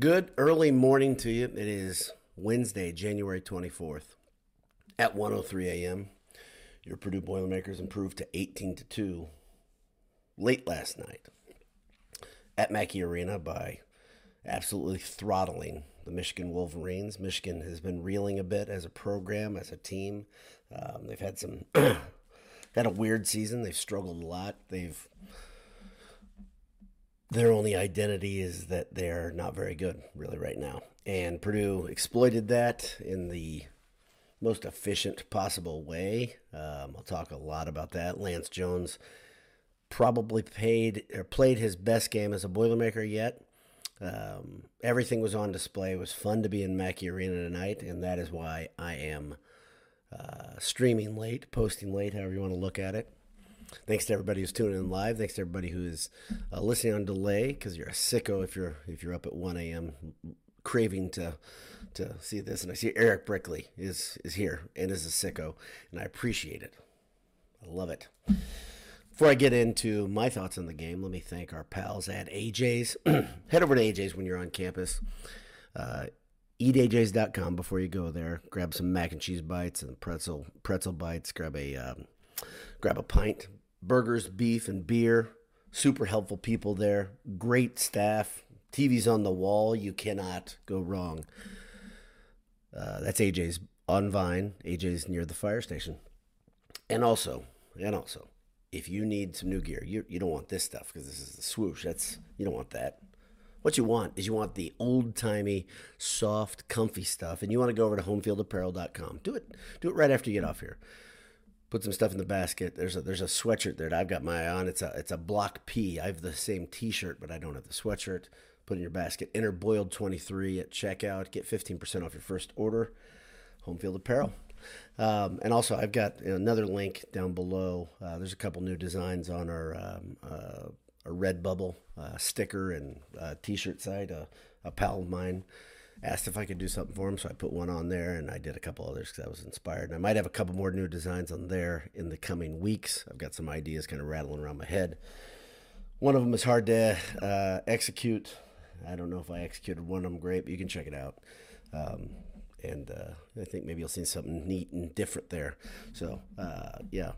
Good early morning to you. It is Wednesday, January 24th at 1:03 a.m. Your Purdue Boilermakers improved to 18 to 2 late last night at Mackey Arena by absolutely throttling the Michigan Wolverines. Michigan has been reeling a bit as a program, as a team. Um, they've had some had a weird season. They've struggled a lot. They've their only identity is that they're not very good, really, right now. And Purdue exploited that in the most efficient possible way. Um, I'll talk a lot about that. Lance Jones probably paid or played his best game as a Boilermaker yet. Um, everything was on display. It was fun to be in Mackey Arena tonight, and that is why I am uh, streaming late, posting late, however you want to look at it. Thanks to everybody who's tuning in live. Thanks to everybody who is uh, listening on delay because you're a sicko if you're if you're up at 1 a.m. craving to to see this. And I see Eric Brickley is is here and is a sicko, and I appreciate it. I love it. Before I get into my thoughts on the game, let me thank our pals at AJ's. Head over to AJ's when you're on campus. Uh, eatajs.com before you go there. Grab some mac and cheese bites and pretzel pretzel bites. Grab a um, grab a pint burgers, beef, and beer. Super helpful people there. Great staff. TV's on the wall. You cannot go wrong. Uh, that's AJ's on Vine. AJ's near the fire station. And also, and also, if you need some new gear, you, you don't want this stuff because this is the swoosh. That's you don't want that. What you want is you want the old timey, soft, comfy stuff, and you want to go over to homefieldapparel.com. Do it. Do it right after you get off here put some stuff in the basket. There's a there's a sweatshirt there that I've got my eye on. It's a it's a block P. I have the same T-shirt, but I don't have the sweatshirt. Put in your basket. Enter boiled twenty three at checkout. Get fifteen percent off your first order. Home Field Apparel. Um, and also, I've got another link down below. Uh, there's a couple new designs on our um, uh, a Redbubble uh, sticker and uh, T-shirt site. a pal of mine asked if I could do something for him, so I put one on there, and I did a couple others because I was inspired. And I might have a couple more new designs on there in the coming weeks. I've got some ideas kind of rattling around my head. One of them is hard to uh, execute. I don't know if I executed one of them great, but you can check it out. Um, and uh, I think maybe you'll see something neat and different there. So uh, yeah,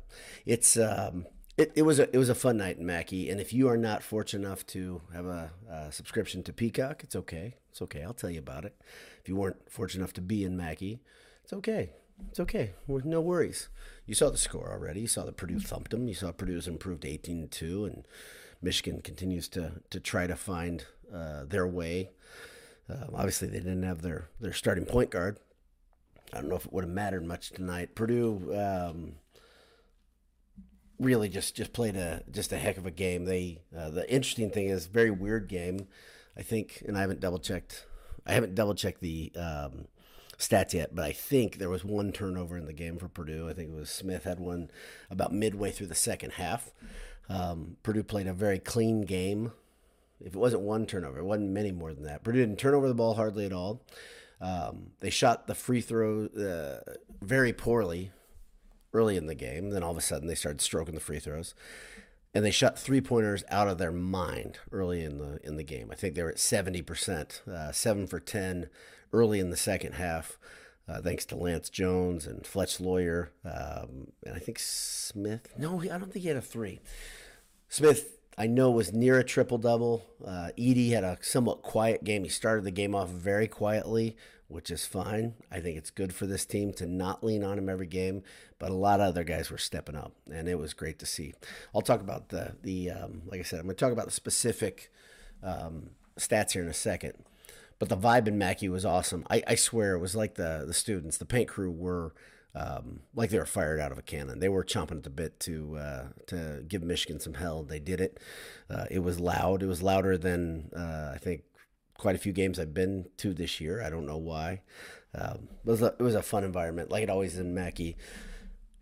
it's um, it, it was a it was a fun night in Mackey, and if you are not fortunate enough to have a, a, subscription to Peacock, it's okay. It's okay. I'll tell you about it. If you weren't fortunate enough to be in Mackey, it's okay. It's okay. No worries. You saw the score already. You saw that Purdue thumped them. You saw Purdue's improved 18 2, and Michigan continues to to try to find uh, their way. Uh, obviously, they didn't have their their starting point guard. I don't know if it would have mattered much tonight. Purdue. Um, really just just played a just a heck of a game. They uh, the interesting thing is very weird game. I think, and I haven't double checked. I haven't double checked the um, stats yet, but I think there was one turnover in the game for Purdue. I think it was Smith had one about midway through the second half. Um, Purdue played a very clean game. If it wasn't one turnover, it wasn't many more than that. Purdue didn't turn over the ball hardly at all. Um, they shot the free throw uh, very poorly early in the game. Then all of a sudden they started stroking the free throws, and they shot three pointers out of their mind early in the in the game. I think they were at seventy percent, uh, seven for ten early in the second half. Uh, thanks to Lance Jones and Fletch Loyer, um, and I think Smith. No, I don't think he had a three. Smith I know was near a triple double. Uh, Edey had a somewhat quiet game. He started the game off very quietly, which is fine. I think it's good for this team to not lean on him every game, but a lot of other guys were stepping up, and it was great to see. I'll talk about the the um, like I said, I'm going to talk about the specific um, stats here in a second. But the vibe in Mackey was awesome. I, I swear it was like the the students, the paint crew were um, like they were fired out of a cannon. They were chomping at the bit to uh, to give Michigan some hell. They did it. Uh, it was loud. It was louder than uh, I think quite a few games I've been to this year. I don't know why. Um, it, was a, it was a fun environment, like it always is in Mackey.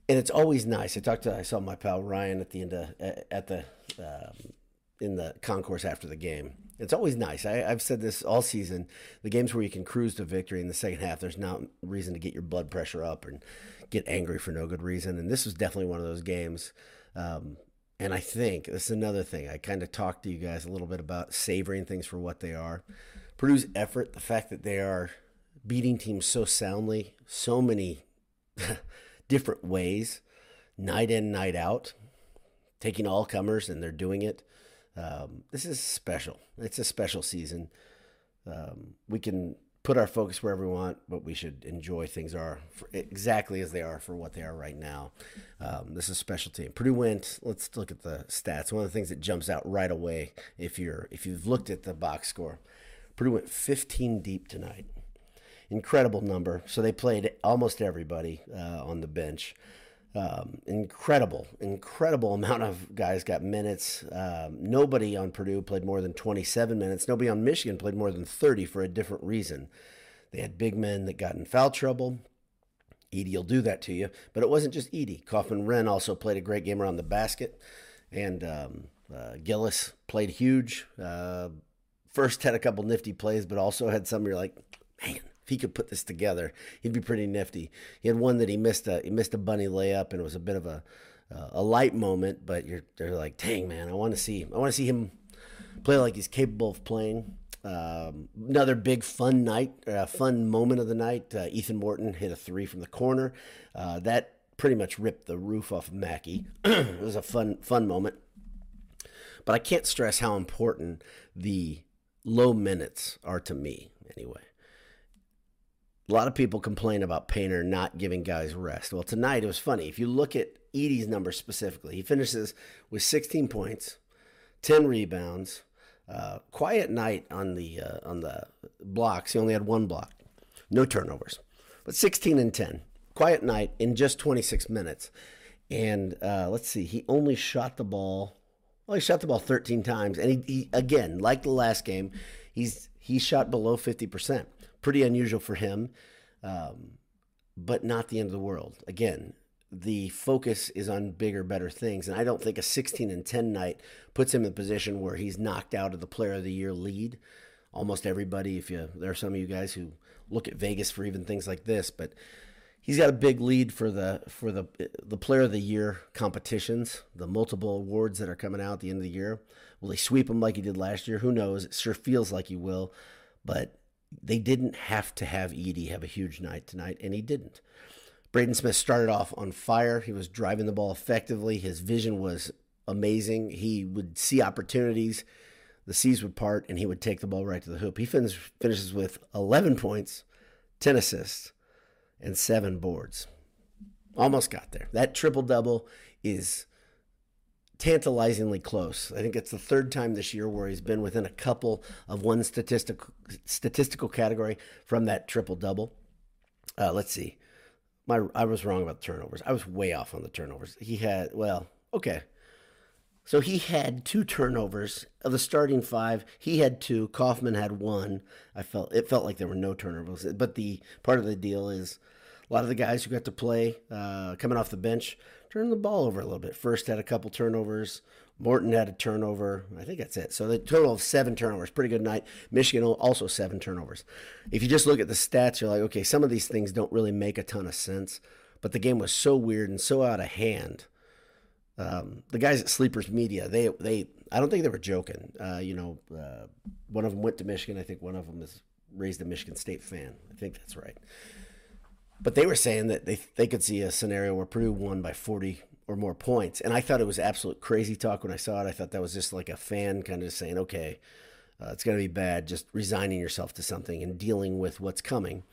And it's always nice. I talked to I saw my pal Ryan at the end of at the um, in the concourse after the game. It's always nice. I, have said this all season. The games where you can cruise to victory in the second half, there's no reason to get your blood pressure up and get angry for no good reason. And this was definitely one of those games. Um, and I think this is another thing. I kind of talked to you guys a little bit about savoring things for what they are. Purdue's effort, the fact that they are beating teams so soundly, so many different ways, night in, night out, taking all comers, and they're doing it. Um, this is special. It's a special season. Um, we can put our focus wherever we want, but we should enjoy things are exactly as they are for what they are right now. Um, this is special team. Purdue went. Let's look at the stats. One of the things that jumps out right away if you're if you've looked at the box score, Purdue went 15 deep tonight. Incredible number. So they played almost everybody uh, on the bench. Um, incredible, incredible amount of guys got minutes. Um, nobody on Purdue played more than 27 minutes. Nobody on Michigan played more than 30 for a different reason. They had big men that got in foul trouble. Edey will do that to you, but it wasn't just Edey. Kaufman Renn also played a great game around the basket, and um, uh, Gillis played huge. Uh, Furst had a couple nifty plays, but also had some you're like, man, if he could put this together, he'd be pretty nifty. He had one that he missed a he missed a bunny layup, and it was a bit of a uh, a light moment. But you're they're like, dang man, I want to see I want to see him play like he's capable of playing. Um, another big fun night, uh, fun moment of the night. Uh, Ethan Morton hit a three from the corner. Uh, that pretty much ripped the roof off of Mackey. it was a fun fun moment. But I can't stress how important the low minutes are to me anyway a lot of people complain about Painter not giving guys rest. Well, tonight it was funny. If you look at Edey's numbers specifically, he finishes with 16 points, 10 rebounds, uh, quiet night on the uh, on the blocks. He only had one block, no turnovers, but 16 and 10. Quiet night in just 26 minutes. And uh, let's see, he only shot the ball. Well, he shot the ball 13 times, and he, he again, like the last game, he's he shot below 50 percent pretty unusual for him, um, but not the end of the world. Again, the focus is on bigger, better things. And I don't think a 16 and 10 night puts him in a position where he's knocked out of the player of the year lead. Almost everybody, if you, there are some of you guys who look at Vegas for even things like this, but he's got a big lead for the for the the player of the year competitions, the multiple awards that are coming out at the end of the year. Will he sweep them like he did last year? Who knows? It sure feels like he will, but they didn't have to have Edey have a huge night tonight, and he didn't. Braden Smith started off on fire. He was driving the ball effectively. His vision was amazing. He would see opportunities, the seas would part, and he would take the ball right to the hoop. He finish, finishes with 11 points, 10 assists, and seven boards. Almost got there. That triple double is tantalizingly close. I think it's the third time this year where he's been within a couple of one statistical statistical category from that triple double. Uh, let's see. My I was wrong about the turnovers. I was way off on the turnovers. He had well, okay. So he had two turnovers of the starting five. He had two. Kaufman had one. I felt it felt like there were no turnovers. But the part of the deal is a lot of the guys who got to play uh, coming off the bench turned the ball over a little bit. Furst had a couple turnovers. Morton had a turnover. I think that's it. So the total of seven turnovers. Pretty good night. Michigan also seven turnovers. If you just look at the stats, you're like, okay, some of these things don't really make a ton of sense. But the game was so weird and so out of hand. Um, the guys at Sleepers Media, they they I don't think they were joking. Uh, you know, uh, one of them went to Michigan. I think one of them is raised a Michigan State fan. I think that's right. But they were saying that they they could see a scenario where Purdue won by 40 or more points, and I thought it was absolute crazy talk when I saw it. I thought that was just like a fan kind of saying, "Okay, uh, it's going to be bad," just resigning yourself to something and dealing with what's coming.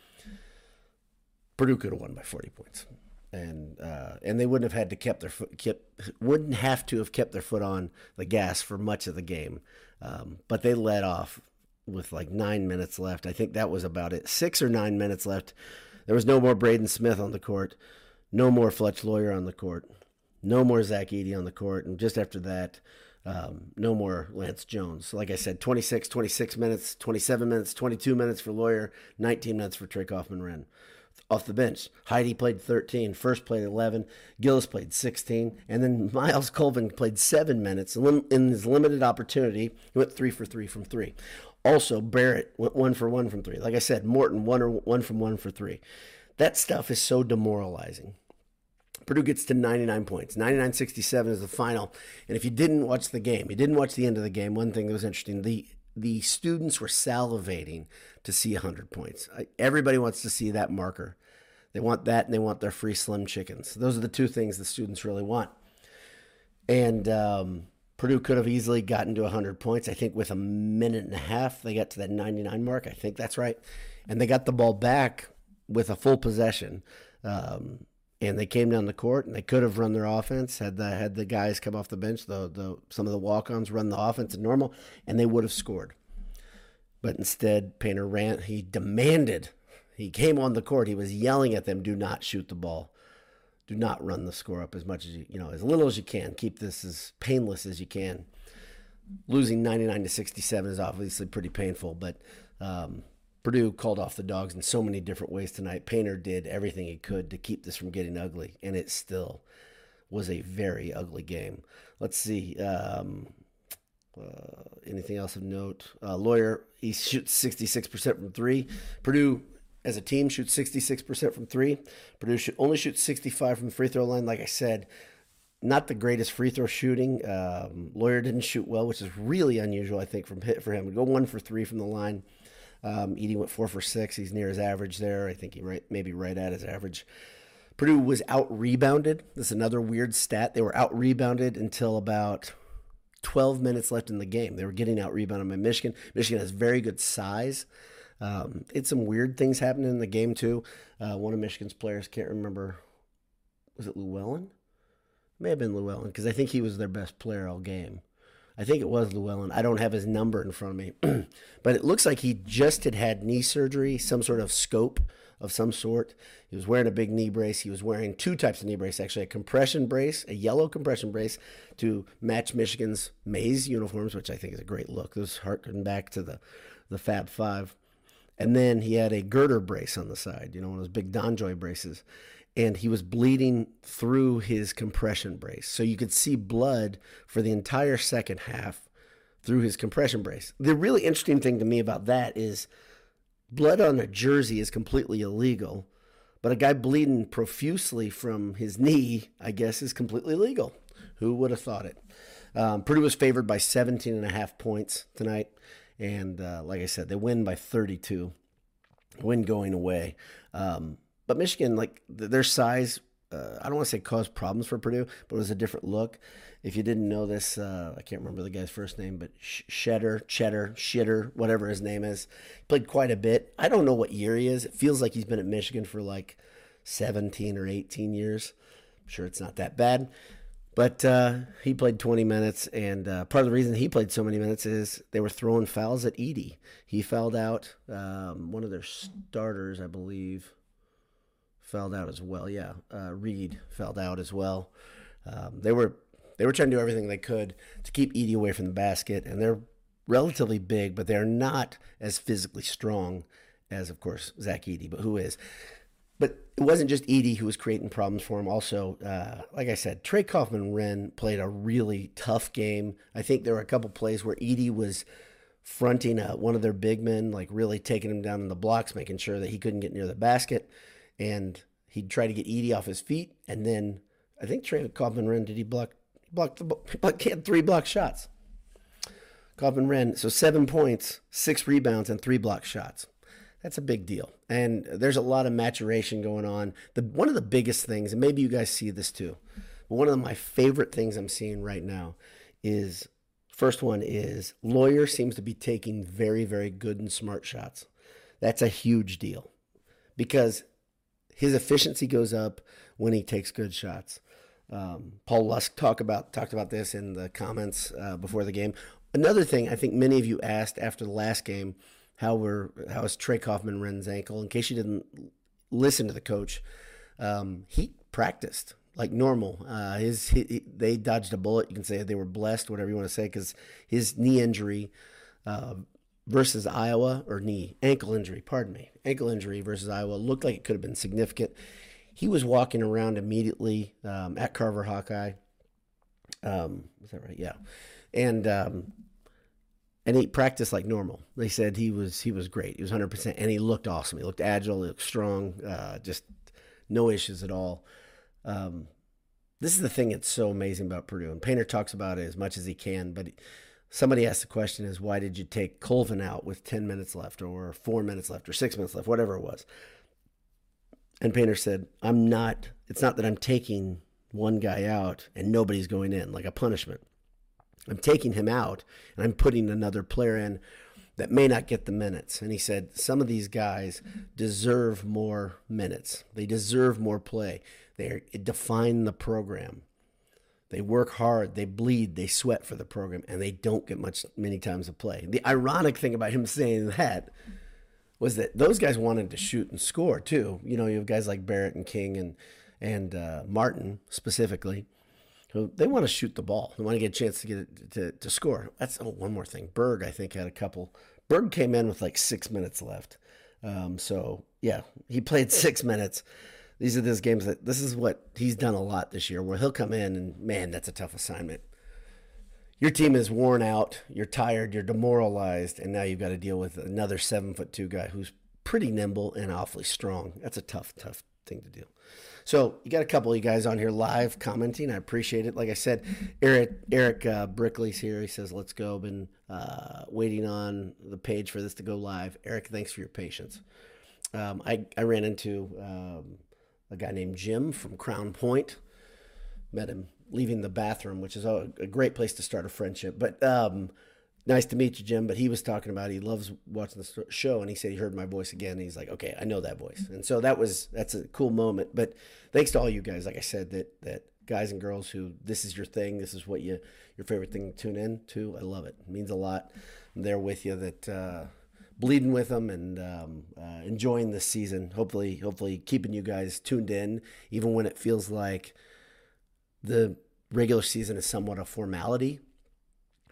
Purdue could have won by 40 points, and uh, and they wouldn't have had to kept their foot kept wouldn't have to have kept their foot on the gas for much of the game, um, but they let off with like nine minutes left. I think that was about it. Six or nine minutes left there was no more Braden Smith on the court, no more Fletch Loyer on the court, no more Zach Edey on the court, and just after that, um, no more Lance Jones. Like I said, 26, 26 minutes, 27 minutes, 22 minutes for Loyer, 19 minutes for Trey Kaufman Renn. Off the bench, Heide played 13, Furst played 11, Gillis played 16, and then Myles Colvin played seven minutes. In his limited opportunity, he went three for three from three. Also, Barrett went one for one from three. Like I said, Morton one or one from one for three. That stuff is so demoralizing. Purdue gets to 99 points. 99-67 is the final. And if you didn't watch the game, you didn't watch the end of the game, one thing that was interesting, the the students were salivating to see 100 points. Everybody wants to see that marker. They want that and they want their free slim chickens. Those are the two things the students really want. And um, Purdue could have easily gotten to 100 points. I think with a minute and a half, they got to that 99 mark. I think that's right. And they got the ball back with a full possession. Um, and they came down the court and they could have run their offense had the had the guys come off the bench the the some of the walk-ons run the offense normal and they would have scored but instead painter ran he demanded he came on the court he was yelling at them do not shoot the ball do not run the score up as much as you you know as little as you can keep this as painless as you can losing 99 to 67 is obviously pretty painful but um, Purdue called off the dogs in so many different ways tonight. Painter did everything he could to keep this from getting ugly, and it still was a very ugly game. Let's see. Um, uh, anything else of note? Uh, Loyer, he shoots 66% from three. Purdue, as a team, shoots 66% from three. Purdue should only shoot 65 from the free throw line. Like I said, not the greatest free throw shooting. Um, Loyer didn't shoot well, which is really unusual, I think, from hit for him. Go one for three from the line. Um, Edey went four for six. He's near his average there. I think he right maybe right at his average. Purdue was out rebounded. This is another weird stat. They were out rebounded until about 12 minutes left in the game. They were getting out rebounded by Michigan. Michigan has very good size. Um, it's some weird things happening in the game too. Uh, one of Michigan's players can't remember. Was it Llewellyn? May have been Llewellyn because I think he was their best player all game. I think it was Llewellyn. I don't have his number in front of me, but it looks like he just had had knee surgery, some sort of scope of some sort. He was wearing a big knee brace. He was wearing two types of knee brace, actually a compression brace, a yellow compression brace to match Michigan's maize uniforms, which I think is a great look. Those harken back to the, the Fab Five. And then he had a girder brace on the side, you know, one of those big DonJoy braces and he was bleeding through his compression brace. So you could see blood for the entire second half through his compression brace. The really interesting thing to me about that is blood on a jersey is completely illegal, but a guy bleeding profusely from his knee, I guess, is completely legal. Who would have thought it? Um, Purdue was favored by 17 and a half points tonight. And uh, like I said, they win by 32. Win going away. Um, but Michigan, like their size, uh, I don't want to say caused problems for Purdue, but it was a different look. If you didn't know this, uh, I can't remember the guy's first name, but Shedder, Cheddar, Shitter, whatever his name is, played quite a bit. I don't know what year he is. It feels like he's been at Michigan for like 17 or 18 years. I'm sure it's not that bad. But uh, he played 20 minutes, and uh, part of the reason he played so many minutes is they were throwing fouls at Edey. He fouled out um, one of their starters, I believe fouled out as well. Yeah, uh, Reed fouled out as well. Um, they were they were trying to do everything they could to keep Edey away from the basket, and they're relatively big, but they're not as physically strong as, of course, Zach Edey. But who is? But it wasn't just Edey who was creating problems for him. Also, uh, like I said, Trey Kaufman Renn played a really tough game. I think there were a couple plays where Edey was fronting uh, one of their big men, like really taking him down in the blocks, making sure that he couldn't get near the basket and he'd try to get Edey off his feet, and then I think Trey Kaufman Renn did he block the he had three block shots. Kaufman Renn so seven points, six rebounds, and three block shots. That's a big deal, and there's a lot of maturation going on. The one of the biggest things, and maybe you guys see this too, but one of my favorite things I'm seeing right now is first one is Loyer seems to be taking very very good and smart shots. That's a huge deal because his efficiency goes up when he takes good shots. Um, Paul Lusk talk about talked about this in the comments uh, before the game. Another thing I think many of you asked after the last game, how were how is Trey Kaufman Renn's ankle? In case you didn't listen to the coach, um, he practiced like normal. Uh, his he, he, they dodged a bullet. You can say they were blessed, whatever you want to say, because his knee injury uh, versus Iowa, or knee, ankle injury, pardon me, ankle injury versus Iowa looked like it could have been significant. He was walking around immediately um, at Carver Hawkeye. Um, is that right? Yeah, and um, and he practiced like normal. They said he was he was great. He was 100, percent and he looked awesome. He looked agile. He looked strong. Uh, just no issues at all. Um, this is the thing that's so amazing about Purdue, and Painter talks about it as much as he can, but somebody asked the question is why did you take Colvin out with 10 minutes left or four minutes left or six minutes left, whatever it was. And Painter said, I'm not, it's not that I'm taking one guy out and nobody's going in like a punishment. I'm taking him out and I'm putting another player in that may not get the minutes. And he said, some of these guys deserve more minutes. They deserve more play. They define the program. They work hard, they bleed, they sweat for the program, and they don't get much many times to play. The ironic thing about him saying that was that those guys wanted to shoot and score too. You know, you have guys like Barrett and King and and uh, Martin specifically, who they want to shoot the ball. They want to get a chance to get it to, to score. That's oh, one more thing. Berg, I think, had a couple. Berg came in with like six minutes left. Um, so yeah, he played six minutes these are those games that this is what he's done a lot this year where he'll come in and man that's a tough assignment your team is worn out you're tired you're demoralized and now you've got to deal with another seven foot two guy who's pretty nimble and awfully strong that's a tough tough thing to do so you got a couple of you guys on here live commenting. I appreciate it. Like i said eric eric uh, brickley's here. He says let's go. Been uh, waiting on the page for this to go live. Eric thanks for your patience. Um, I, I ran into um, a guy named Jim from Crown Point. Met him leaving the bathroom, which is a, a great place to start a friendship. But um, nice to meet you, Jim. But he was talking about he loves watching the show, and he said he heard my voice again. he's like, okay, I know that voice, and so that was that's a cool moment. But thanks to all you guys, like I said, that that guys and girls who this is your thing, this is what you your favorite thing to tune in to. I love it. it means a lot. I'm there with you. That. Uh, bleeding with them and um, uh, enjoying this season. Hopefully, hopefully keeping you guys tuned in, even when it feels like the regular season is somewhat a formality.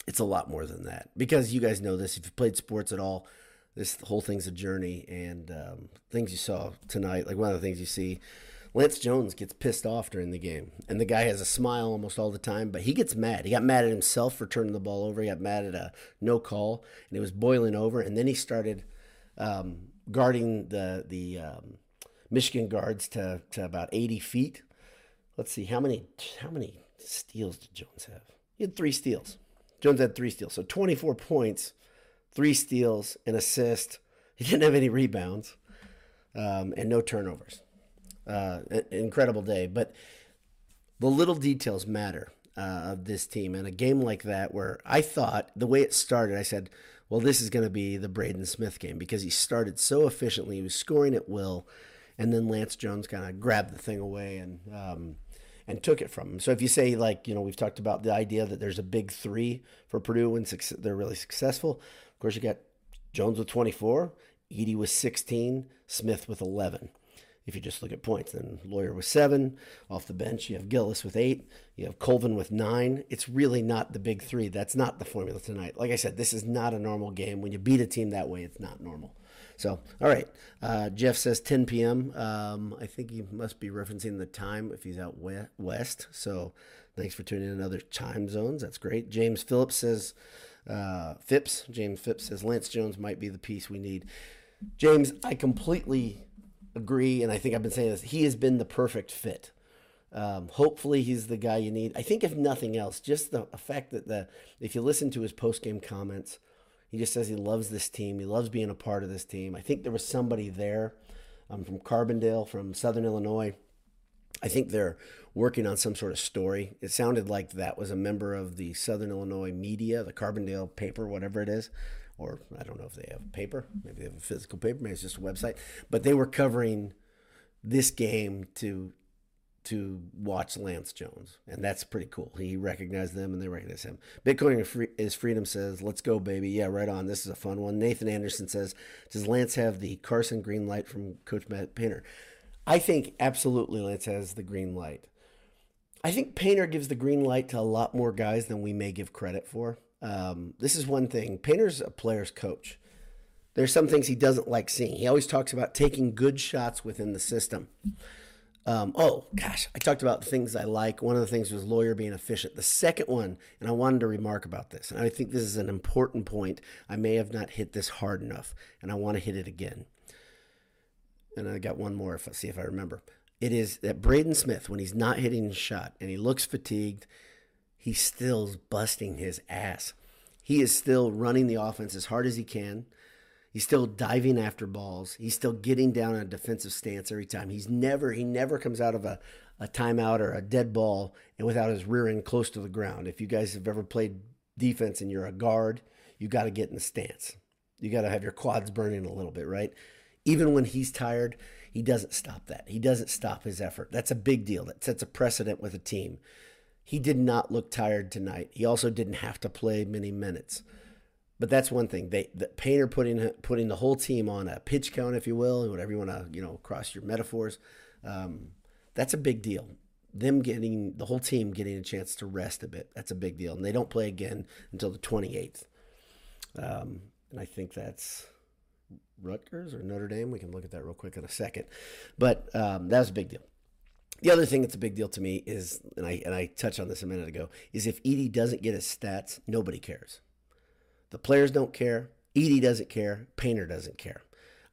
It's a lot more than that because you guys know this. If you've played sports at all, this whole thing's a journey and um, things you saw tonight. Like one of the things you see Lance Jones gets pissed off during the game, and the guy has a smile almost all the time, but he gets mad. He got mad at himself for turning the ball over. He got mad at a no call, and it was boiling over. And then he started um, guarding the the um, Michigan guards to, to about 80 feet. Let's see how many how many steals did Jones have? He had three steals. Jones had three steals, so 24 points, three steals, an assist. He didn't have any rebounds, um, and no turnovers uh, incredible day. But the little details matter uh, of this team. And a game like that, where I thought the way it started, I said, well, this is going to be the Braden Smith game because he started so efficiently. He was scoring at will. And then Lance Jones kind of grabbed the thing away and um, and took it from them. So if you say like you know we've talked about the idea that there's a big three for Purdue when they're really successful. Of course, you got Jones with 24, Edey with 16, Smith with 11. If you just look at points, then Loyer with seven off the bench. You have Gillis with eight. You have Colvin with nine. It's really not the big three. That's not the formula tonight. Like I said, this is not a normal game. When you beat a team that way, it's not normal. So, all right. Uh, Jeff says 10 p.m. Um, I think he must be referencing the time if he's out west. So, thanks for tuning in other time zones. That's great. James Phillips says, uh, Phipps, James Phipps says Lance Jones might be the piece we need. James, I completely agree, and I think I've been saying this. He has been the perfect fit. Um, hopefully, he's the guy you need. I think, if nothing else, just the fact that the if you listen to his post game comments, he just says he loves this team. He loves being a part of this team. I think there was somebody there um, from Carbondale, from Southern Illinois. I think they're working on some sort of story. It sounded like that was a member of the Southern Illinois media, the Carbondale paper, whatever it is or I don't know if they have a paper, maybe they have a physical paper, maybe it's just a website, but they were covering this game to to watch Lance Jones, and that's pretty cool. He recognized them, and they recognize him. Bitcoin is freedom says, "Let's go, baby! Yeah, right on. This is a fun one." Nathan Anderson says, "Does Lance have the Carsen green light from Coach Matt Painter?" I think absolutely Lance has the green light. I think Painter gives the green light to a lot more guys than we may give credit for. Um, this is one thing. Painter's a player's coach. There's some things he doesn't like seeing. He always talks about taking good shots within the system. Um, oh gosh, I talked about things I like. One of the things was Loyer being efficient. The second one, and I wanted to remark about this, and I think this is an important point. I may have not hit this hard enough, and I want to hit it again. And I got one more if I see if I remember. It is that Braden Smith, when he's not hitting his shot and he looks fatigued, he still's busting his ass. He is still running the offense as hard as he can. He's still diving after balls. He's still getting down in a defensive stance every time. He's never he never comes out of a, a timeout or a dead ball and without his rear end close to the ground. If you guys have ever played defense and you're a guard, you got to get in the stance. You got to have your quads burning a little bit, right? Even when he's tired, he doesn't stop that. He doesn't stop his effort. That's a big deal. That sets a precedent with a team. He did not look tired tonight. He also didn't have to play many minutes. But that's one thing. They the Painter putting putting the whole team on a pitch count, if you will, whatever you want to you know cross your metaphors. Um, that's a big deal. Them getting the whole team getting a chance to rest a bit. That's a big deal, and they don't play again until the 28th. Um, and I think that's Rutgers or Notre Dame. We can look at that real quick in a second. But um, that was a big deal. The other thing that's a big deal to me is, and I and I touched on this a minute ago, is if Edey doesn't get his stats, nobody cares. The players don't care. Edey doesn't care. Painter doesn't care.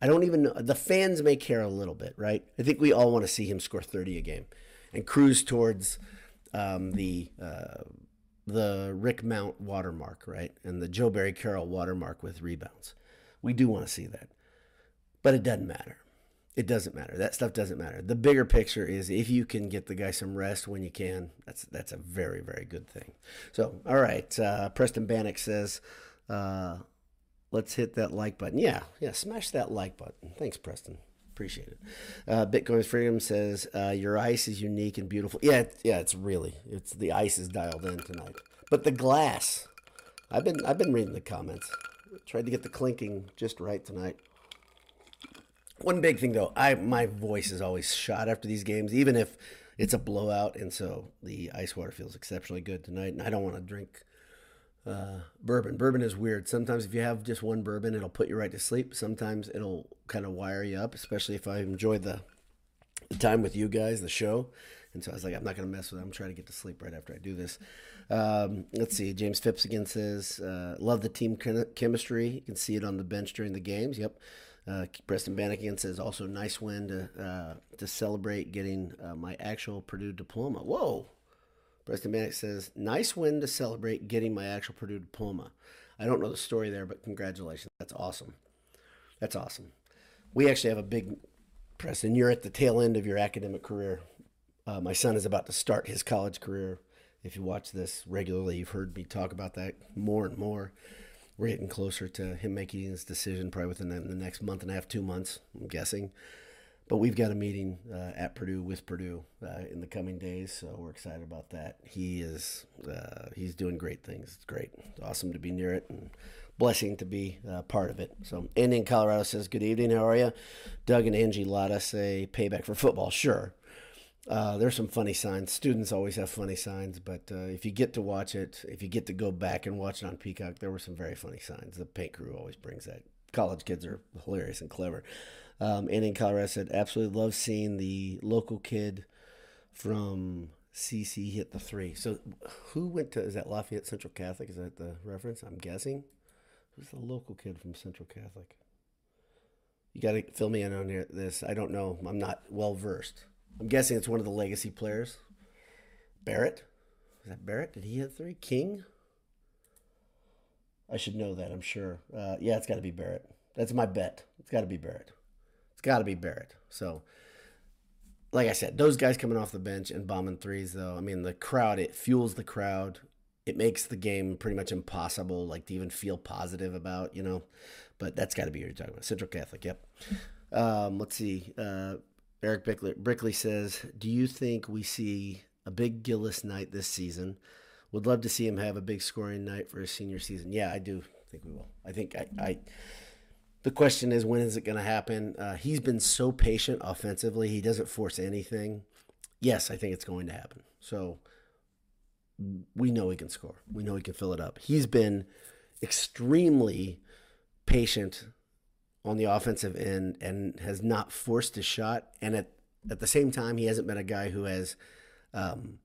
I don't even know. The fans may care a little bit, right? I think we all want to see him score 30 a game and cruise towards um, the uh, the Rick Mount watermark, right? And the Joe Barry Carroll watermark with rebounds. We do want to see that. But it doesn't matter. It doesn't matter. That stuff doesn't matter. The bigger picture is if you can get the guy some rest when you can, that's that's a very, very good thing. So, all right. Uh, Preston Bannock says, uh, let's hit that like button. Yeah, yeah, smash that like button. Thanks, Preston. Appreciate it. Uh, Bitcoin's Freedom says uh, your ice is unique and beautiful. Yeah, yeah, it's really it's the ice is dialed in tonight. But the glass, I've been I've been reading the comments. Tried to get the clinking just right tonight. One big thing though, I my voice is always shot after these games, even if it's a blowout, and so the ice water feels exceptionally good tonight. And I don't want to drink uh, bourbon. Bourbon is weird. Sometimes if you have just one bourbon, it'll put you right to sleep. Sometimes it'll kind of wire you up, especially if I enjoy the, the time with you guys, the show. And so I was like, I'm not going to mess with it. I'm trying to get to sleep right after I do this. Um, let's see. James Phipps again says, uh, love the team chemistry. You can see it on the bench during the games. Yep. Uh, Preston Bannock again says, also nice win to, uh, to celebrate getting uh, my actual Purdue diploma. Whoa. Preston Bannock says, nice win to celebrate getting my actual Purdue diploma. I don't know the story there, but congratulations. That's awesome. That's awesome. We actually have a big, Preston, you're at the tail end of your academic career. Uh, my son is about to start his college career. If you watch this regularly, you've heard me talk about that more and more. We're getting closer to him making his decision probably within the next month and a half, two months, I'm guessing. But we've got a meeting uh, at Purdue with Purdue uh, in the coming days, so we're excited about that. He is uh, he's doing great things. It's great, it's awesome to be near it, and blessing to be uh, part of it. So, Andy in Colorado says, "Good evening. How are you?" Doug and Angie Lotta say, "Payback for football." Sure. Uh, there's some funny signs. Students always have funny signs, but uh, if you get to watch it, if you get to go back and watch it on Peacock, there were some very funny signs. The paint crew always brings that. College kids are hilarious and clever. Um, Andy in Colorado said, absolutely love seeing the local kid from CC hit the three. So who went to, is that Lafayette Central Catholic? Is that the reference? I'm guessing. Who's the local kid from Central Catholic? You got to fill me in on this. I don't know. I'm not well versed. I'm guessing it's one of the legacy players. Barrett? Is that Barrett? Did he hit three? King? I should know that, I'm sure. Uh, yeah, it's got to be Barrett. That's my bet. It's got to be Barrett. It's got to be Barrett. So, like I said, those guys coming off the bench and bombing threes, though, I mean, the crowd, it fuels the crowd. It makes the game pretty much impossible, like to even feel positive about, you know. But that's got to be what you're talking about. Central Catholic, yep. Um, let's see. Uh, Eric Brickley, Brickley says, Do you think we see a big Gillis night this season? Would love to see him have a big scoring night for his senior season. Yeah, I do think we will. I think I, I the question is, when is it going to happen? Uh, he's been so patient offensively. He doesn't force anything. Yes, I think it's going to happen. So we know he can score. We know he can fill it up. He's been extremely patient on the offensive end and has not forced a shot. And at, at the same time, he hasn't been a guy who has um,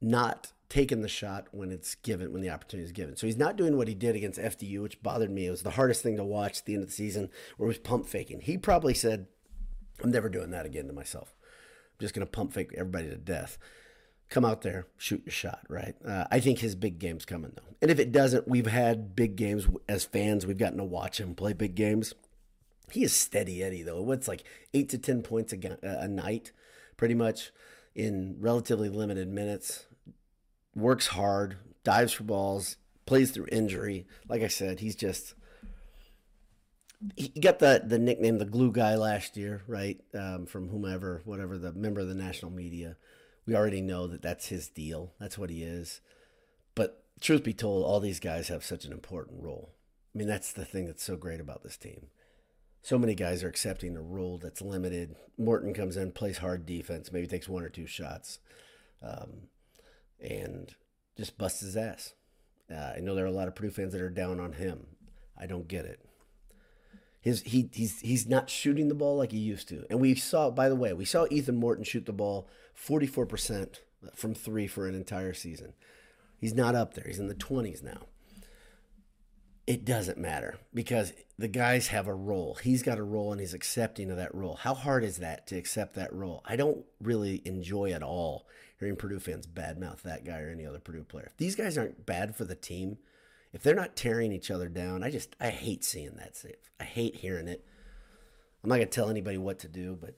not taken the shot when it's given, when the opportunity is given. So he's not doing what he did against FDU, which bothered me. It was the hardest thing to watch at the end of the season, where he was pump faking. He probably said, I'm never doing that again to myself. I'm just going to pump fake everybody to death. come out there, shoot your shot, right? Uh, I think his big game's coming though, and if it doesn't, we've had big games as fans. We've gotten to watch him play big games. He is steady Eddie though. What's like eight to ten points a, a night, pretty much, in relatively limited minutes. Works hard, dives for balls, plays through injury. Like I said, he's just he got the the nickname the glue guy last year, right? Um, from whomever, whatever the member of the national media. We already know that that's his deal. That's what he is. But truth be told, all these guys have such an important role. I mean, that's the thing that's so great about this team. So many guys are accepting a role that's limited. Morton comes in, plays hard defense, maybe takes one or two shots, um, and just busts his ass. Uh, I know there are a lot of Purdue fans that are down on him. I don't get it. His he he's he's not shooting the ball like he used to. And we saw, by the way, we saw Ethan Morton shoot the ball 44% from three for an entire season. He's not up there. He's in the 20s now. It doesn't matter because the guys have a role. He's got a role and he's accepting of that role. How hard is that to accept that role? I don't really enjoy at all hearing Purdue fans badmouth that guy or any other Purdue player. If these guys aren't bad for the team, if they're not tearing each other down, I just I hate seeing that. I hate hearing it. I'm not gonna tell anybody what to do, but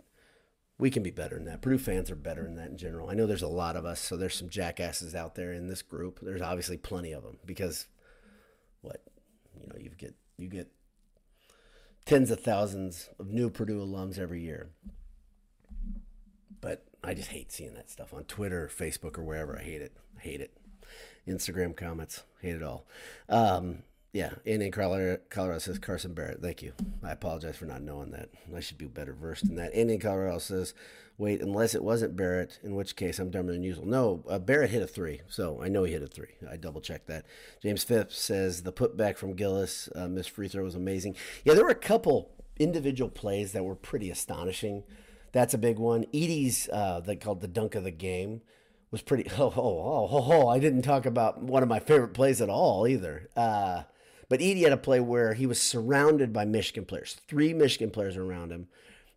we can be better than that. Purdue fans are better than that in general. I know there's a lot of us, so there's some jackasses out there in this group. There's obviously plenty of them because what you know you get you get tens of thousands of new Purdue alums every year. I just hate seeing that stuff on Twitter, Facebook, or wherever. I hate it. I hate it. Instagram comments. Hate it all. Um, yeah, in Colorado, Colorado says Carson Barrett. Thank you. I apologize for not knowing that. I should be better versed in that. Andy in Colorado says, wait, unless it wasn't Barrett, in which case I'm dumber than usual. No, uh, Barrett hit a three, so I know he hit a three. I double checked that. James Phipps says the putback from Gillis, uh, miss free throw was amazing. Yeah, there were a couple individual plays that were pretty astonishing. That's a big one. Edey's, uh, they called the dunk of the game was pretty. Oh, oh, oh, oh, oh, I didn't talk about one of my favorite plays at all either. Uh, but Edey had a play where he was surrounded by Michigan players, three Michigan players around him.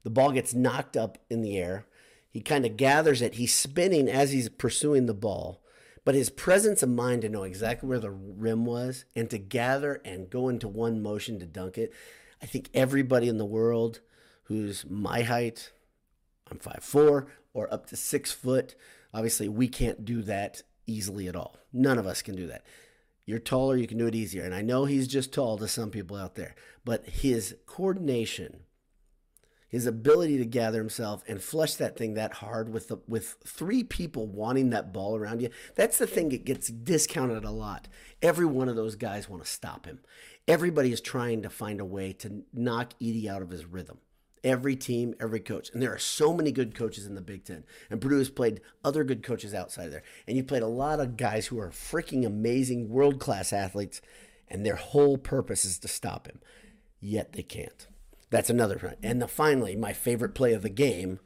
The ball gets knocked up in the air. He kind of gathers it. He's spinning as he's pursuing the ball. But his presence of mind to know exactly where the rim was and to gather and go into one motion to dunk it. I think everybody in the world who's my height, I'm five four or up to six foot, Obviously, we can't do that easily at all. None of us can do that. You're taller, you can do it easier. And I know he's just tall to some people out there, but his coordination, his ability to gather himself and flush that thing that hard with the, with three people wanting that ball around you, that's the thing that gets discounted a lot. Every one of those guys want to stop him. Everybody is trying to find a way to knock Edey out of his rhythm every team, every coach. And there are so many good coaches in the Big Ten. And Purdue has played other good coaches outside of there. And you played a lot of guys who are freaking amazing, world class athletes, and their whole purpose is to stop him. Yet they can't. That's another point. And the, finally, my favorite play of the game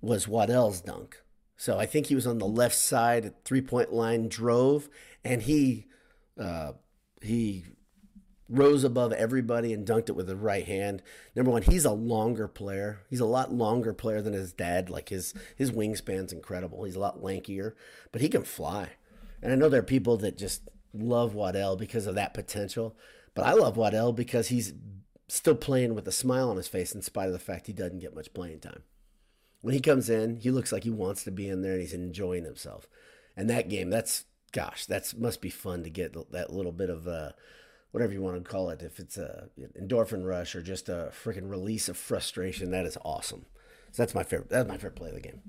was Waddell's dunk. So I think he was on the left side at three point line, drove, and he uh, he rose above everybody and dunked it with the right hand. Number one, he's a longer player. He's a lot longer player than his dad. Like his his wingspan's incredible. He's a lot lankier, but he can fly. And I know there are people that just love Waddell because of that potential, but I love Waddell because he's still playing with a smile on his face in spite of the fact he doesn't get much playing time. When he comes in, he looks like he wants to be in there and he's enjoying himself. And that game, that's gosh, that's must be fun to get that little bit of uh, whatever you want to call it, if it's a endorphin rush or just a freaking release of frustration, that is awesome. So that's my favorite. That's my favorite play of the game.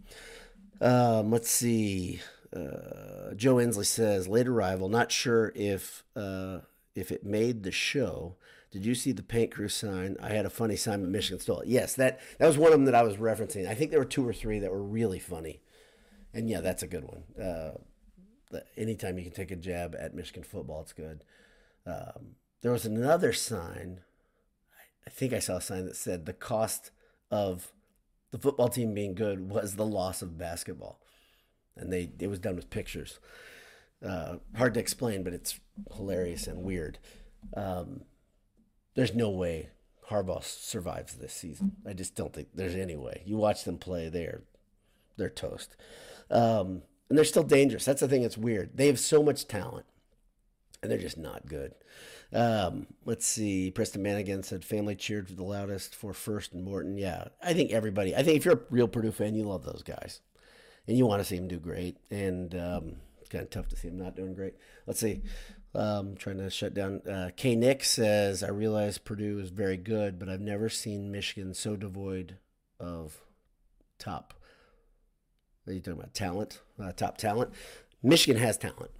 Um, let's see. Uh, Joe Inslee says late arrival. Not sure if uh, if it made the show. Did you see the paint crew sign? I had a funny sign, but Michigan stole it. Yes, that that was one of them that I was referencing. I think there were two or three that were really funny, and yeah, that's a good one. Uh, anytime you can take a jab at Michigan football, it's good. Um, there was another sign. I think I saw a sign that said the cost of the football team being good was the loss of basketball, and they it was done with pictures. Uh, hard to explain, but it's hilarious and weird. Um, there's no way Harbaugh survives this season. I just don't think there's any way. You watch them play, they're they're toast. Um, and they're still dangerous. That's the thing that's weird. They have so much talent, and they're just not good. Um, let's see. Preston Manigan said family cheered the loudest for Furst and Morton. Yeah, I think everybody. I think if you're a real Purdue fan, you love those guys, and you want to see them do great. And um, it's kind of tough to see them not doing great. Let's see. Um, trying to shut down. Uh, K. Nick says, I realize Purdue is very good, but I've never seen Michigan so devoid of top. Are you talking about? Talent? Uh, top talent? Michigan has talent.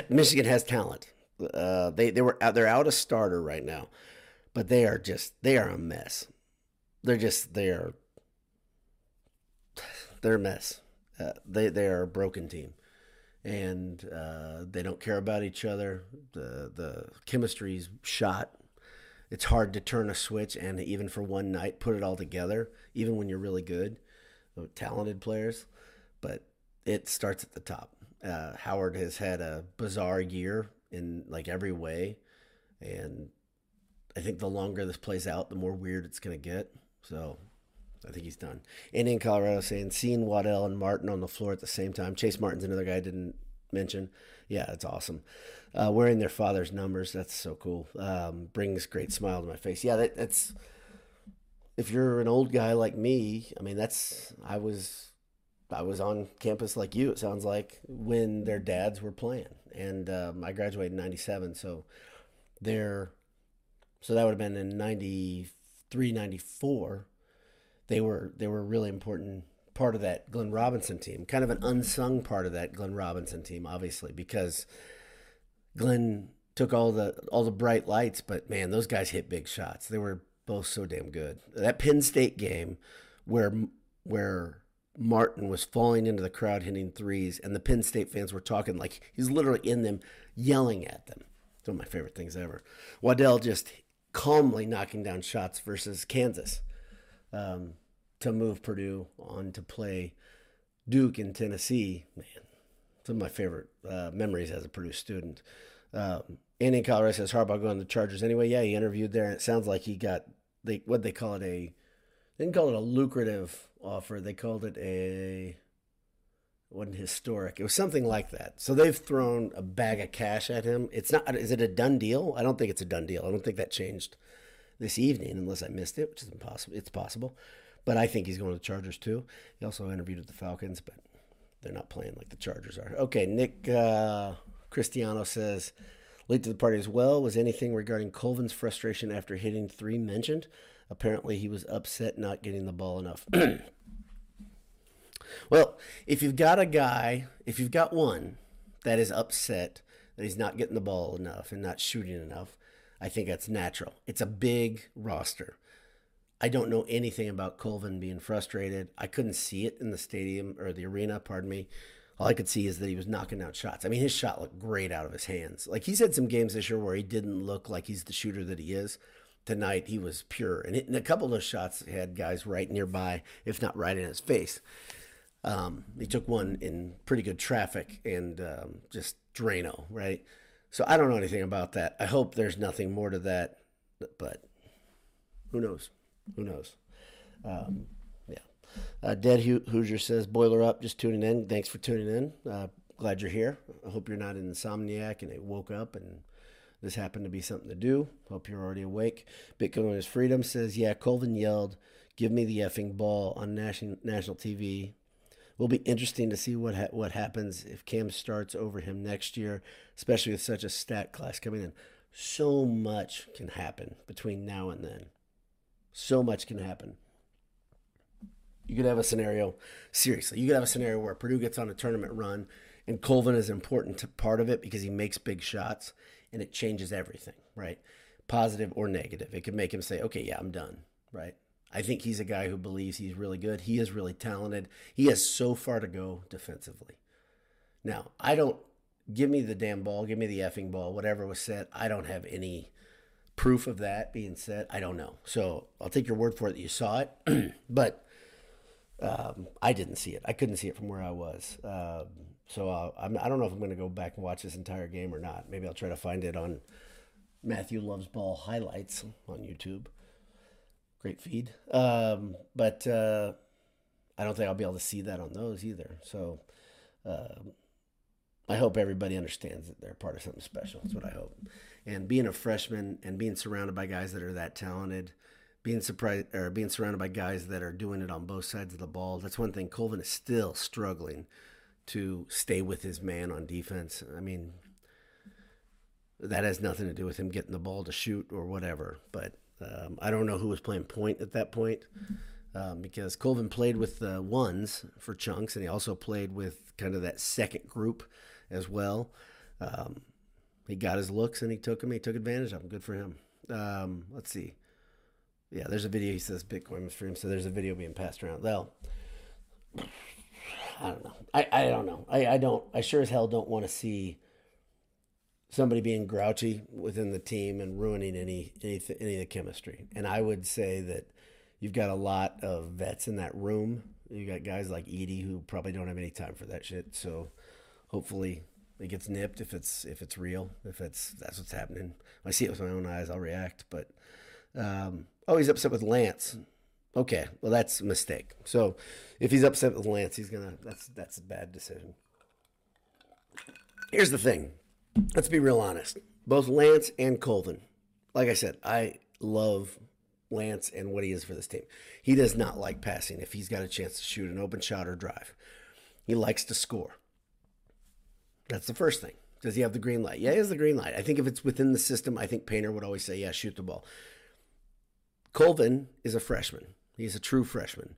Michigan has talent. Uh, they they were out, they're out a starter right now, but they are just they are a mess. They're just they are they're a mess. Uh, they they are a broken team, and uh, they don't care about each other. the The chemistry's shot. It's hard to turn a switch and even for one night put it all together, even when you're really good, talented players. But it starts at the top. Uh, Howard has had a bizarre year in like every way, and I think the longer this plays out, the more weird it's going to get. So I think he's done. Andy in Colorado saying seeing Waddell and Martin on the floor at the same time. Chase Martin's another guy I didn't mention. Yeah, it's awesome. Uh, wearing their father's numbers, that's so cool. Um, brings great smile to my face. Yeah, that, that's if you're an old guy like me. I mean, that's I was I was on campus like you. It sounds like when their dads were playing, and um, I graduated in '97, so they're so that would have been in 93, 94. They were they were a really important part of that Glenn Robinson team, kind of an unsung part of that Glenn Robinson team, obviously, because Glenn took all the all the bright lights, but man, those guys hit big shots. They were both so damn good. That Penn State game where where Martin was falling into the crowd hitting threes, and the Penn State fans were talking like he's literally in them, yelling at them. It's one of my favorite things ever. Waddell just calmly knocking down shots versus Kansas um, to move Purdue on to play Duke in Tennessee. Man, some of my favorite uh, memories as a Purdue student. Um, Andy in Colorado says Harbaugh going to the Chargers anyway. Yeah, he interviewed there, and it sounds like he got they what they call it a they didn't call it a lucrative offer. They called it a it wasn't historic. It was something like that. So they've thrown a bag of cash at him. It's not. Is it a done deal? I don't think it's a done deal. I don't think that changed this evening, unless I missed it, which is impossible. It's possible, but I think he's going to the Chargers too. He also interviewed with the Falcons, but they're not playing like the Chargers are. Okay, Nick uh, Cristiano says. Late to the party as well was anything regarding Colvin's frustration after hitting three mentioned. Apparently, he was upset not getting the ball enough. well, if you've got a guy, if you've got one that is upset that he's not getting the ball enough and not shooting enough, I think that's natural. It's a big roster. I don't know anything about Colvin being frustrated. I couldn't see it in the stadium or the arena, pardon me. All I could see is that he was knocking out shots. I mean, his shot looked great out of his hands. Like he's had some games this year where he didn't look like he's the shooter that he is tonight he was pure. And, it, and a couple of those shots had guys right nearby, if not right in his face. Um, he took one in pretty good traffic and um, just Drano, right? So I don't know anything about that. I hope there's nothing more to that, but who knows? Who knows? Um, yeah. Uh, Dead Hoosier says, Boiler up, just tuning in. Thanks for tuning in. Uh, glad you're here. I hope you're not an insomniac and it woke up and this happened to be something to do. Hope you're already awake. Bitcoin is freedom says, yeah, Colvin yelled, give me the effing ball on national, national TV. Will be interesting to see what ha- what happens if Cam starts over him next year, especially with such a stat class coming in. So much can happen between now and then. So much can happen. You could have a scenario, seriously, you could have a scenario where Purdue gets on a tournament run and Colvin is an important part of it because he makes big shots and it changes everything, right? Positive or negative. It could make him say, okay, yeah, I'm done, right? I think he's a guy who believes he's really good. He is really talented. He has so far to go defensively. Now, I don't give me the damn ball, give me the effing ball, whatever was said. I don't have any proof of that being said. I don't know. So I'll take your word for it that you saw it, but um, I didn't see it. I couldn't see it from where I was. Um, so uh, I'm, I don't know if I'm going to go back and watch this entire game or not. Maybe I'll try to find it on Matthew Loves Ball highlights on YouTube. Great feed. Um, but uh, I don't think I'll be able to see that on those either. So uh, I hope everybody understands that they're part of something special. That's what I hope. And being a freshman and being surrounded by guys that are that talented, being surprised or being surrounded by guys that are doing it on both sides of the ball. That's one thing. Colvin is still struggling to stay with his man on defense. I mean, that has nothing to do with him getting the ball to shoot or whatever. But um, I don't know who was playing point at that point um, because Colvin played with the ones for chunks, and he also played with kind of that second group as well. Um, he got his looks and he took them. He took advantage of them. Good for him. Um, let's see. Yeah, there's a video. He says Bitcoin him, so there's a video being passed around. Well, I don't know. I, I don't know. I, I don't. I sure as hell don't want to see somebody being grouchy within the team and ruining any any any of the chemistry. And I would say that you've got a lot of vets in that room. You got guys like Edey who probably don't have any time for that shit. So hopefully it gets nipped if it's if it's real. If it's that's what's happening. I see it with my own eyes. I'll react. But um, oh, he's upset with Lance. Okay, well that's a mistake. So if he's upset with Lance, he's gonna that's that's a bad decision. Here's the thing. Let's be real honest. Both Lance and Colvin, like I said, I love Lance and what he is for this team. He does not like passing if he's got a chance to shoot an open shot or drive. He likes to score. That's the first thing. Does he have the green light? Yeah, he has the green light. I think if it's within the system, I think Painter would always say, yeah, shoot the ball. Colvin is a freshman. He's a true freshman.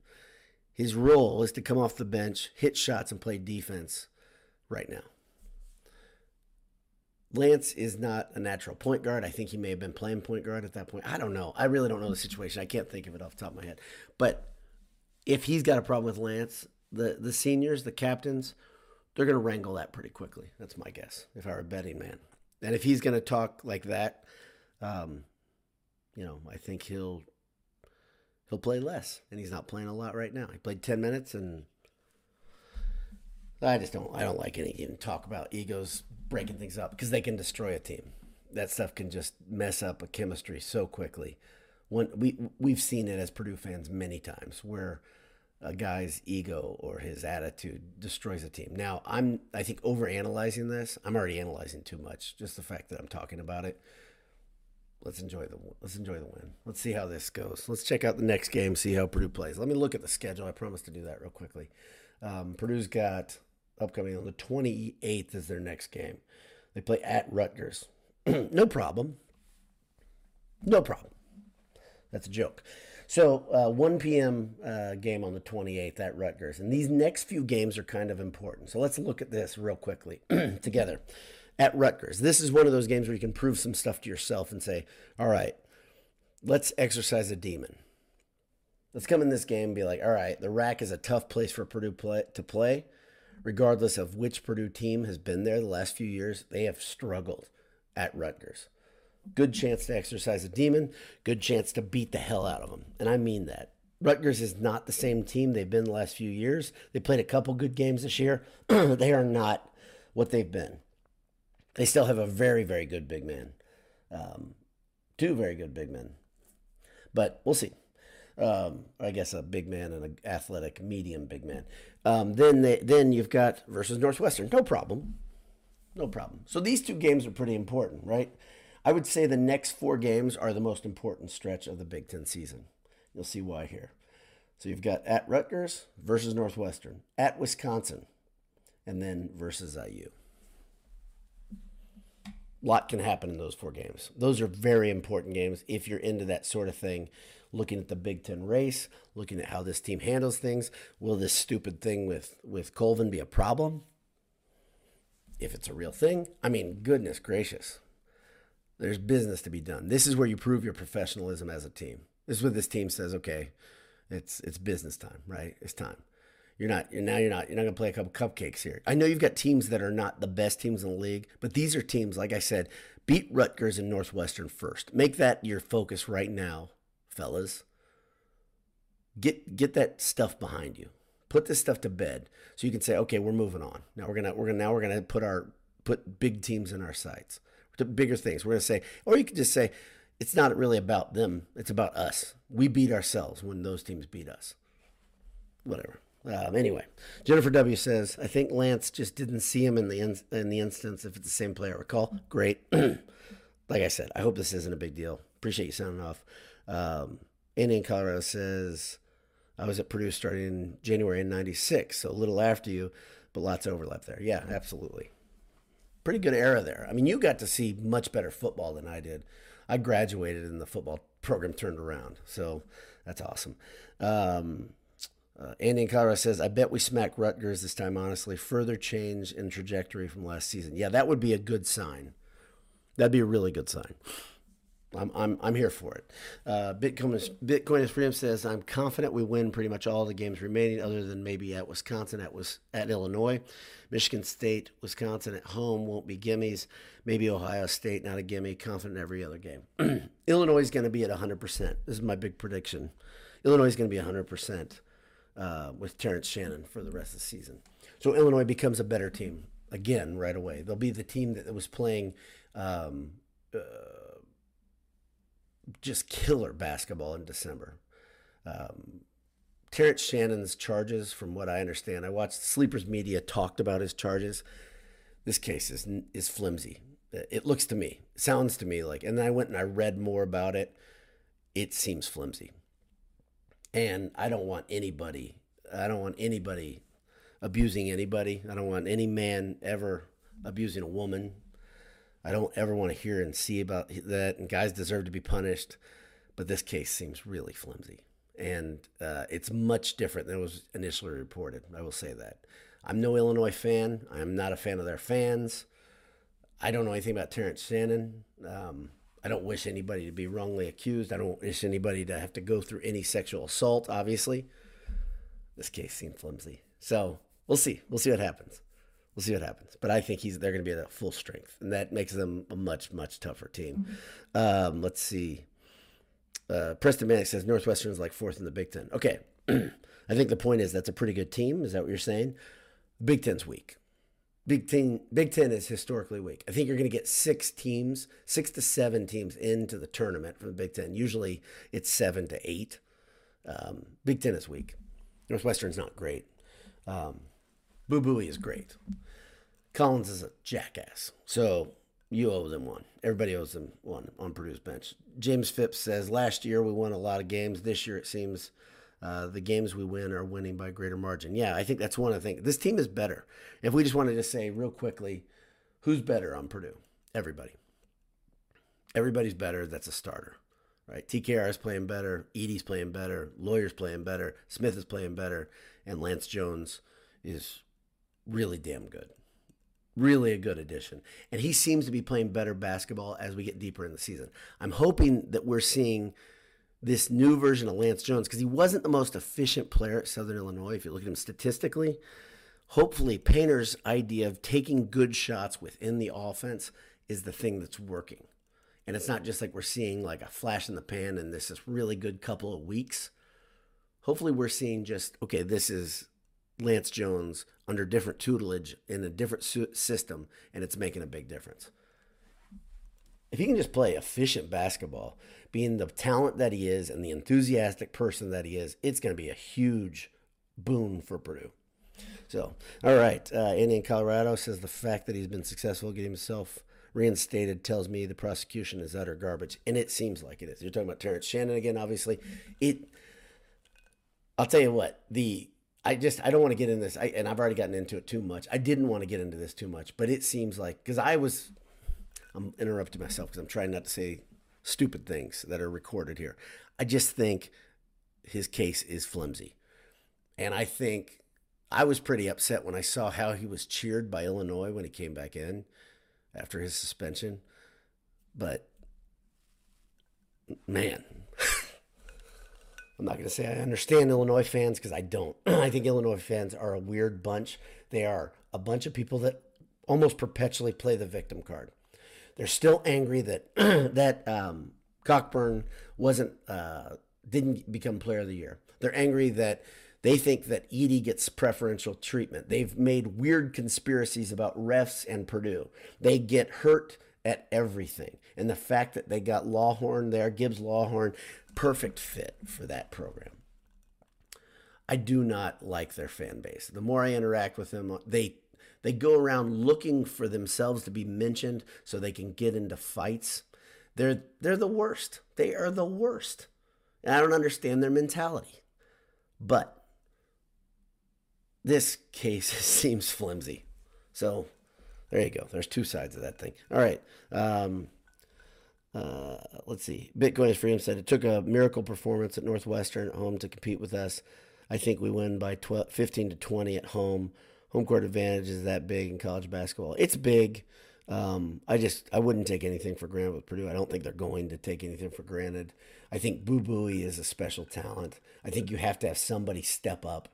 His role is to come off the bench, hit shots, and play defense right now. Lance is not a natural point guard. I think he may have been playing point guard at that point. I don't know. I really don't know the situation. I can't think of it off the top of my head. But if he's got a problem with Lance, the the seniors, the captains, they're going to wrangle that pretty quickly. That's my guess. If I were a betting man, and if he's going to talk like that, um, you know, I think he'll he'll play less, and he's not playing a lot right now. He played ten minutes, and I just don't. I don't like any even talk about egos breaking things up because they can destroy a team. That stuff can just mess up a chemistry so quickly. When we we've seen it as Purdue fans many times where a guy's ego or his attitude destroys a team. Now, I'm I think over analyzing this. I'm already analyzing too much. Just the fact that I'm talking about it. Let's enjoy the let's enjoy the win. Let's see how this goes. Let's check out the next game. See how Purdue plays. Let me look at the schedule. I promise to do that real quickly. Um, Purdue's got upcoming on the 28th is their next game. They play at Rutgers. no problem. No problem. That's a joke. So, uh, 1 p.m. Uh, game on the 28th at Rutgers. And these next few games are kind of important. So, let's look at this real quickly together. At Rutgers, this is one of those games where you can prove some stuff to yourself and say, all right, let's exercise a demon. Let's come in this game and be like, all right, the rack is a tough place for Purdue play, to play regardless of which Purdue team has been there the last few years, they have struggled at Rutgers. Good chance to exercise a demon, good chance to beat the hell out of them. And I mean that. Rutgers is not the same team they've been the last few years. They played a couple good games this year. they are not what they've been. They still have a very, very good big man. Um, two very good big men. But we'll see. Um, I guess a big man and an athletic medium big man. Um, then they, then you've got versus Northwestern. No problem. No problem. So these two games are pretty important, right? I would say the next four games are the most important stretch of the Big Ten season. You'll see why here. So you've got at Rutgers versus Northwestern, at Wisconsin, and then versus IU. Lot can happen in those four games. Those are very important games if you're into that sort of thing looking at the Big Ten race, looking at how this team handles things. Will this stupid thing with, with Colvin be a problem? If it's a real thing, I mean, goodness gracious. There's business to be done. This is where you prove your professionalism as a team. This is where this team says, okay, it's it's business time, right? It's time. You're not you're now you're not you're not gonna play a couple cupcakes here. I know you've got teams that are not the best teams in the league, but these are teams, like I said, beat Rutgers and Northwestern first. Make that your focus right now fellas. Get get that stuff behind you. Put this stuff to bed so you can say, okay, we're moving on. Now we're gonna we're gonna now we're gonna put our put big teams in our sights. Bigger things. We're gonna say, or you could just say, it's not really about them. It's about us. We beat ourselves when those teams beat us. Whatever. Um, anyway, Jennifer W says, I think Lance just didn't see him in the in, in the instance. If it's the same player, recall. Great. like I said, I hope this isn't a big deal. Appreciate you sounding off. Um, Andy in Colorado says, I was at Purdue starting in January in '96, so a little after you, but lots of overlap there. Yeah, absolutely. Pretty good era there. I mean, you got to see much better football than I did. I graduated and the football program turned around, so that's awesome. Um, uh, Andy in Colorado says, I bet we smack Rutgers this time, honestly. Further change in trajectory from last season. Yeah, that would be a good sign. That'd be a really good sign. I'm, I'm, I'm here for it. Uh, Bitcoin, is, Bitcoin is freedom says, I'm confident we win pretty much all the games remaining, other than maybe at Wisconsin, at, was, at Illinois. Michigan State, Wisconsin at home won't be gimmies. Maybe Ohio State, not a gimme. Confident every other game. Illinois is going to be at 100%. This is my big prediction. Illinois is going to be 100% uh, with Terrence Shannon for the rest of the season. So Illinois becomes a better team again right away. They'll be the team that was playing um, uh, just killer basketball in December. Um, Terrence Shannon's charges, from what I understand, I watched Sleepers Media talked about his charges. This case is is flimsy. It looks to me, sounds to me like, and I went and I read more about it. It seems flimsy. And I don't want anybody, I don't want anybody abusing anybody. I don't want any man ever abusing a woman. I don't ever want to hear and see about that. And guys deserve to be punished. But this case seems really flimsy. And uh, it's much different than it was initially reported. I will say that. I'm no Illinois fan. I'm not a fan of their fans. I don't know anything about Terrence Shannon. Um, I don't wish anybody to be wrongly accused. I don't wish anybody to have to go through any sexual assault, obviously. This case seemed flimsy. So we'll see. We'll see what happens. We'll see what happens. But I think he's they're going to be at full strength, and that makes them a much, much tougher team. Mm-hmm. Um, let's see. Uh, Preston Manick says Northwestern is like fourth in the Big Ten. Okay. I think the point is that's a pretty good team. Is that what you're saying? Big Ten's weak. Big Ten, Big Ten is historically weak. I think you're going to get six teams, six to seven teams into the tournament from the Big Ten. Usually it's seven to eight. Um, Big Ten is weak. Northwestern's not great. Um, Boo Buie is great. Collins is a jackass. So you owe them one. Everybody owes them one on Purdue's bench. James Phipps says last year we won a lot of games. This year it seems uh, the games we win are winning by greater margin. Yeah, I think that's one of the things. This team is better. If we just wanted to say real quickly, who's better on Purdue? Everybody. Everybody's better. That's a starter, right? TKR is playing better. Edey's playing better. Loyer's playing better. Smith is playing better. And Lance Jones is really damn good. Really a good addition. And he seems to be playing better basketball as we get deeper in the season. I'm hoping that we're seeing – this new version of Lance Jones because he wasn't the most efficient player at Southern Illinois. If you look at him statistically, hopefully Painter's idea of taking good shots within the offense is the thing that's working. And it's not just like we're seeing like a flash in the pan and this is really good couple of weeks. Hopefully we're seeing just okay, this is Lance Jones under different tutelage in a different system and it's making a big difference. If he can just play efficient basketball, being the talent that he is and the enthusiastic person that he is, it's going to be a huge boon for Purdue. So, all right. Uh, Andy in Colorado says the fact that he's been successful getting himself reinstated tells me the prosecution is utter garbage, and it seems like it is. You're talking about Terrence Shannon again, obviously. It. I'll tell you what the. I just I don't want to get in this, I, and I've already gotten into it too much. I didn't want to get into this too much, but it seems like because I was, I'm interrupting myself because I'm trying not to say stupid things that are recorded here. I just think his case is flimsy. And I think I was pretty upset when I saw how he was cheered by Illinois when he came back in after his suspension. But man, I'm not going to say I understand Illinois fans because I don't. I think Illinois fans are a weird bunch. They are a bunch of people that almost perpetually play the victim card. They're still angry that that um, Cockburn wasn't uh, didn't become Player of the Year. They're angry that they think that Edey gets preferential treatment. They've made weird conspiracies about refs and Purdue. They get hurt at everything, and the fact that they got Lawhorn there, Gibbs Lawhorn, perfect fit for that program. I do not like their fan base. The more I interact with them, they they go around looking for themselves to be mentioned so they can get into fights. They're they're the worst. They are the worst. And I don't understand their mentality. But this case seems flimsy. So there you go. There's two sides of that thing. All right. Um, uh, let's see. Bitcoin is Freedom said it took a miracle performance at Northwestern at home to compete with us. I think we win by 12, 15 to 20 at home. Home court advantage is that big in college basketball. It's big. Um, I just I wouldn't take anything for granted with Purdue. I don't think they're going to take anything for granted. I think Boo Buie is a special talent. I think you have to have somebody step up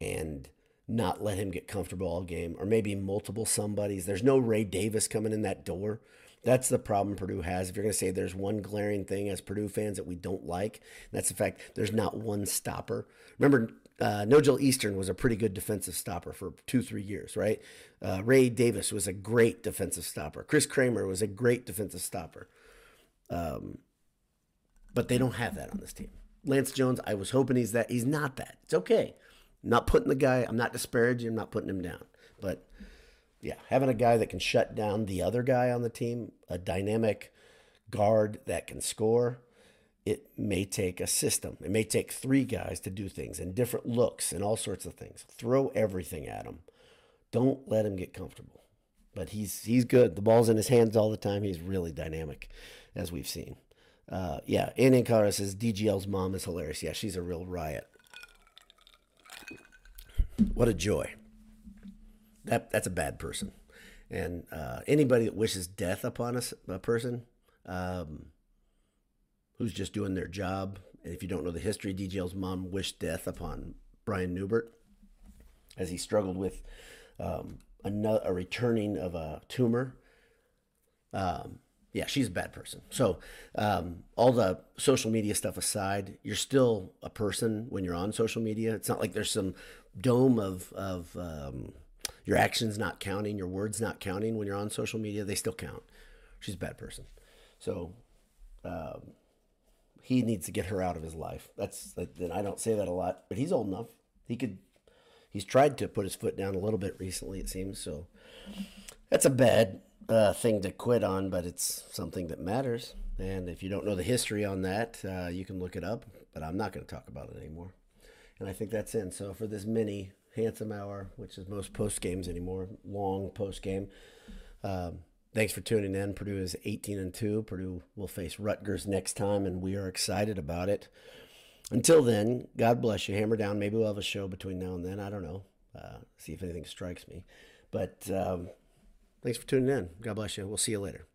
and not let him get comfortable all game, or maybe multiple somebodies. There's no Ray Davis coming in that door. That's the problem Purdue has. If you're going to say there's one glaring thing as Purdue fans that we don't like, that's the fact there's not one stopper. Remember, uh, Eastern was a pretty good defensive stopper for two, three years, right? Uh, Ray Davis was a great defensive stopper. Chris Kramer was a great defensive stopper. Um, but they don't have that on this team. Lance Jones, I was hoping he's that. He's not that. It's okay. I'm not putting the guy, I'm not disparaging, I'm not putting him down. But yeah, having a guy that can shut down the other guy on the team, a dynamic guard that can score, it may take a system. It may take three guys to do things and different looks and all sorts of things. Throw everything at him. Don't let him get comfortable. But he's he's good. The ball's in his hands all the time. He's really dynamic, as we've seen. Uh, yeah, Andy Colorado says DGL's mom is hilarious. Yeah, she's a real riot. What a joy that that's a bad person. And uh, anybody that wishes death upon a, a person um, who's just doing their job, and if you don't know the history, DJL's mom wished death upon Brian Neubert as he struggled with um, a, a, returning of a tumor. Um, yeah, she's a bad person. So, um, all the social media stuff aside, you're still a person when you're on social media. It's not like there's some dome of of um, your actions not counting, your words not counting when you're on social media, they still count. She's a bad person. So um, he needs to get her out of his life. That's and I don't say that a lot, but he's old enough. He could. He's tried to put his foot down a little bit recently. It seems so. That's a bad uh, thing to quit on, but it's something that matters. And if you don't know the history on that, uh, you can look it up. But I'm not going to talk about it anymore. And I think that's in. So for this mini handsome hour, which is most post games anymore, long post game. Um, thanks for tuning in. Purdue is 18 and 2. Purdue will face Rutgers next time, and we are excited about it. Until then, God bless you. Hammer down. Maybe we'll have a show between now and then. I don't know. Uh, see if anything strikes me. But um, thanks for tuning in. God bless you. We'll see you later.